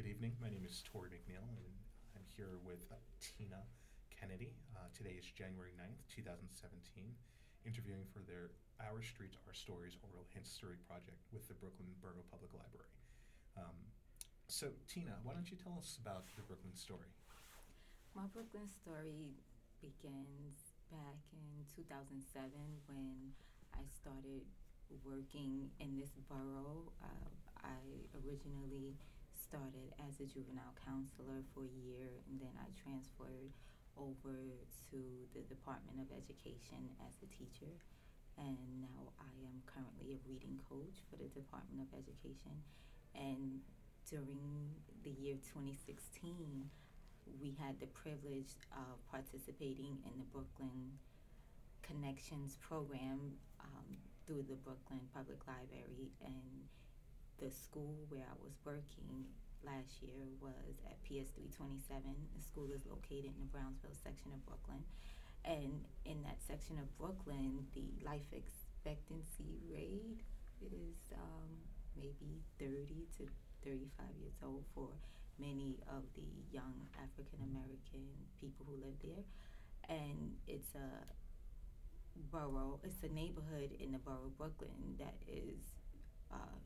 Good evening. My name is Tori McNeil, and I'm here with uh, Tina Kennedy. Uh, today is January 9th, 2017, interviewing for their Our Streets, Our Stories Oral History Project with the Brooklyn Borough Public Library. Um, so, Tina, why don't you tell us about the Brooklyn story? My Brooklyn story begins back in 2007 when I started working in this borough. Uh, I originally started as a juvenile counselor for a year and then I transferred over to the Department of Education as a teacher. And now I am currently a reading coach for the Department of Education. And during the year 2016, we had the privilege of participating in the Brooklyn Connections program um, through the Brooklyn Public Library. And the school where I was working last year was at PS 327. The school is located in the Brownsville section of Brooklyn. And in that section of Brooklyn, the life expectancy rate is um, maybe 30 to 35 years old for many of the young African American people who live there. And it's a borough, it's a neighborhood in the borough of Brooklyn that is uh,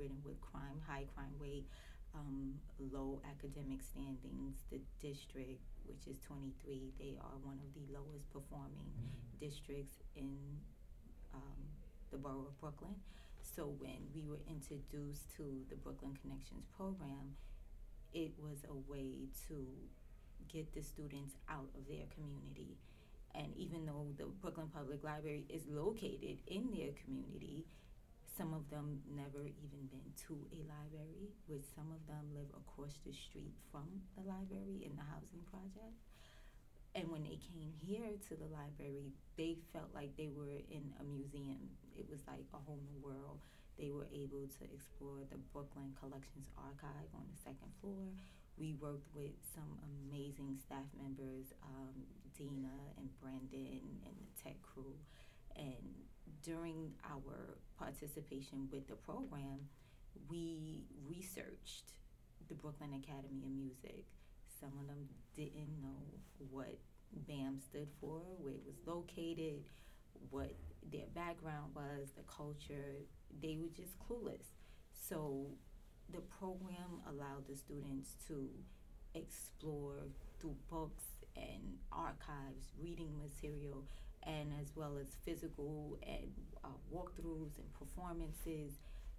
ridden with crime, high crime rate, um, low academic standings. The district, which is 23, they are one of the lowest performing districts in um, the borough of Brooklyn. So when we were introduced to the Brooklyn Connections program, it was a way to get the students out of their community. And even though the Brooklyn Public Library is located in their community, some of them never even been to a library, with some of them live across the street from the library in the housing project. And when they came here to the library, they felt like they were in a museum. It was like a whole new world. They were able to explore the Brooklyn Collections Archive on the second floor. We worked with some amazing staff members, um, Dina and Brandon and the tech crew. And during our participation with the program, we researched the Brooklyn Academy of Music some of them didn't know what BAM stood for, where it was located, what their background was, the culture. They were just clueless. So the program allowed the students to explore through books and archives, reading material, and as well as physical and uh, walkthroughs and performances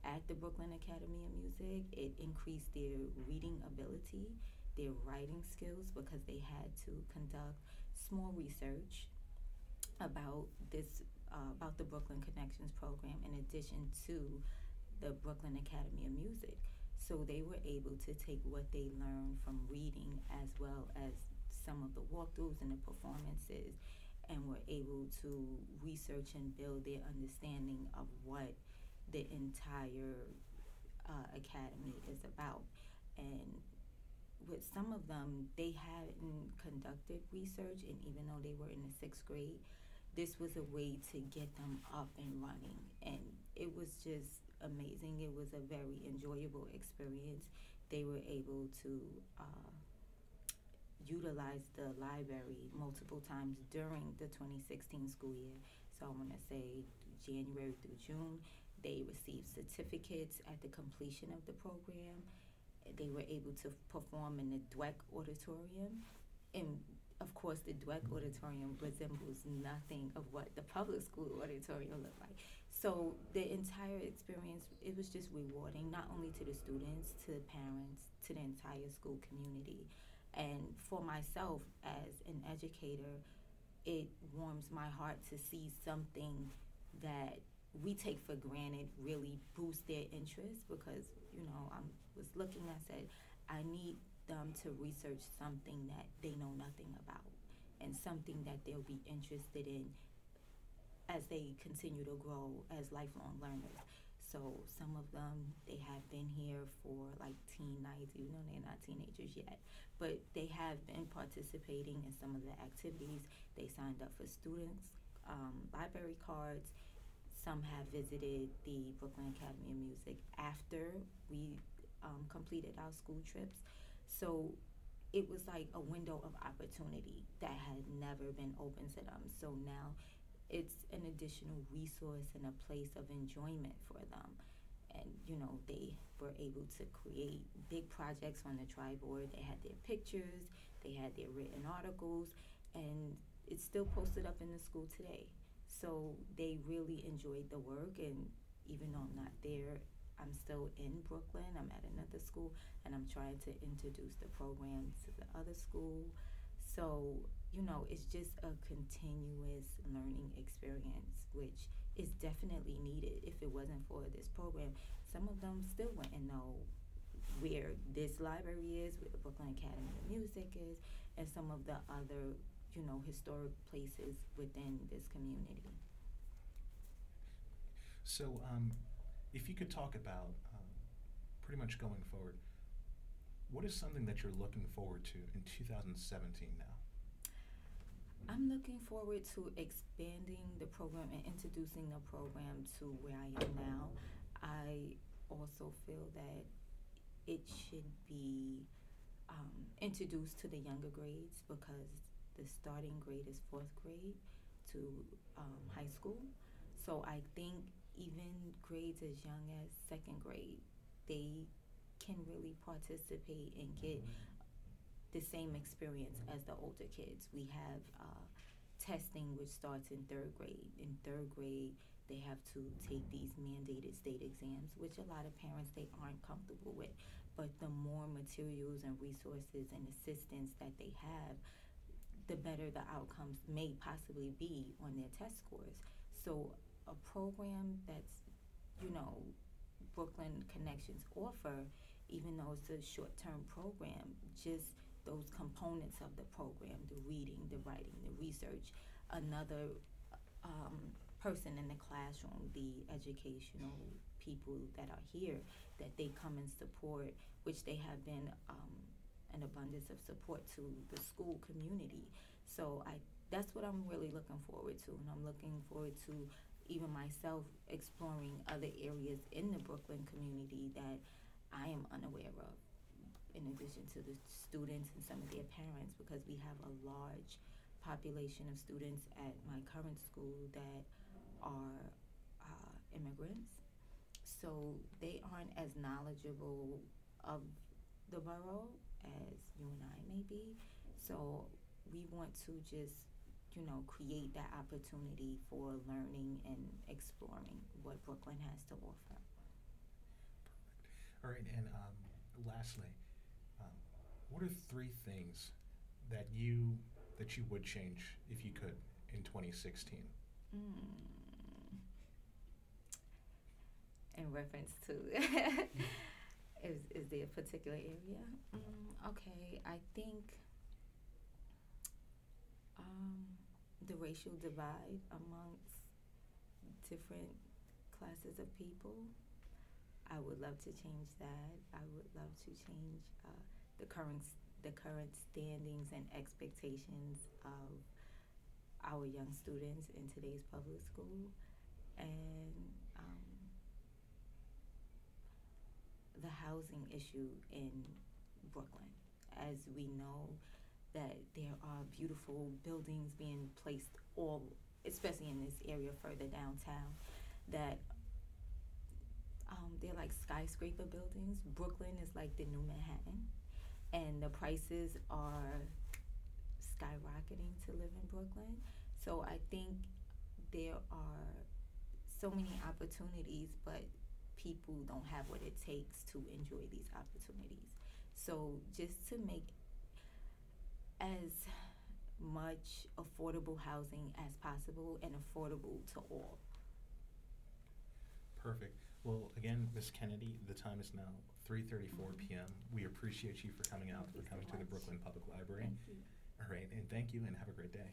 at the Brooklyn Academy of Music. It increased their reading ability their writing skills because they had to conduct small research about this uh, about the Brooklyn Connections program in addition to the Brooklyn Academy of Music. So they were able to take what they learned from reading as well as some of the walkthroughs and the performances and were able to research and build their understanding of what the entire uh, academy is about. And with some of them, they hadn't conducted research, and even though they were in the sixth grade, this was a way to get them up and running. And it was just amazing. It was a very enjoyable experience. They were able to uh, utilize the library multiple times during the 2016 school year. So I want to say January through June, they received certificates at the completion of the program they were able to perform in the Dweck Auditorium. And of course, the Dweck Auditorium resembles nothing of what the public school auditorium looked like. So the entire experience, it was just rewarding, not only to the students, to the parents, to the entire school community. And for myself as an educator, it warms my heart to see something that we take for granted really boost their interest because you know I was looking I said I need them to research something that they know nothing about and something that they'll be interested in as they continue to grow as lifelong learners. So some of them they have been here for like teen nights, even though they're not teenagers yet. But they have been participating in some of the activities. They signed up for students um, library cards some have visited the Brooklyn Academy of Music after we um, completed our school trips. So it was like a window of opportunity that had never been open to them. So now it's an additional resource and a place of enjoyment for them. And you know, they were able to create big projects on the triboard. They had their pictures, they had their written articles, and it's still posted up in the school today. So they really enjoyed the work, and even though I'm not there, I'm still in Brooklyn. I'm at another school, and I'm trying to introduce the program to the other school. So, you know, it's just a continuous learning experience, which is definitely needed. If it wasn't for this program, some of them still wouldn't know where this library is, where the Brooklyn Academy of Music is, and some of the other, you know, historic places within this community. So, um, if you could talk about um, pretty much going forward, what is something that you're looking forward to in 2017 now? I'm looking forward to expanding the program and introducing the program to where I am now. I also feel that it should be um, introduced to the younger grades because the starting grade is fourth grade to um, high school. So I think even grades as young as second grade, they can really participate and get the same experience as the older kids. We have uh, testing, which starts in third grade. In third grade, they have to take these mandated state exams, which a lot of parents they aren't comfortable with. But the more materials and resources and assistance that they have, the better the outcomes may possibly be on their test scores. So a program that's, you know, Brooklyn Connections offer, even though it's a short term program, just those components of the program the reading, the writing, the research, another um, person in the classroom, the educational people that are here, that they come and support, which they have been um, an abundance of support to the school community. So I that's what I'm really looking forward to, and I'm looking forward to even myself exploring other areas in the Brooklyn community that I am unaware of, in addition to the students and some of their parents, because we have a large population of students at my current school that are uh, immigrants. So they aren't as knowledgeable of the borough as you and I may be. So we want to just you know, create that opportunity for learning and exploring what Brooklyn has to offer. All right, and um, lastly, what are three things that you that you would change if you could in 2016? Mm. In reference to, is is there a particular area? Mm, okay, I think. Um, the racial divide amongst different classes of people. I would love to change that. I would love to change uh, the current the current standings and expectations of our young students in today's public school, and um, the housing issue in Brooklyn. As we know, that there are beautiful buildings being placed all, especially in this area further downtown, that um, they're like skyscraper buildings. Brooklyn is like the new Manhattan, and the prices are skyrocketing to live in Brooklyn. So I think there are so many opportunities, but people don't have what it takes to enjoy these opportunities. So just to make as much affordable housing as possible and affordable to all. Perfect. Well, again, Ms. Kennedy, the time is now 3:34 mm-hmm. p.m. We appreciate you for coming out, Thank for you so coming to the much. Brooklyn Public Library. Thank you. All right, and thank you, and have a great day.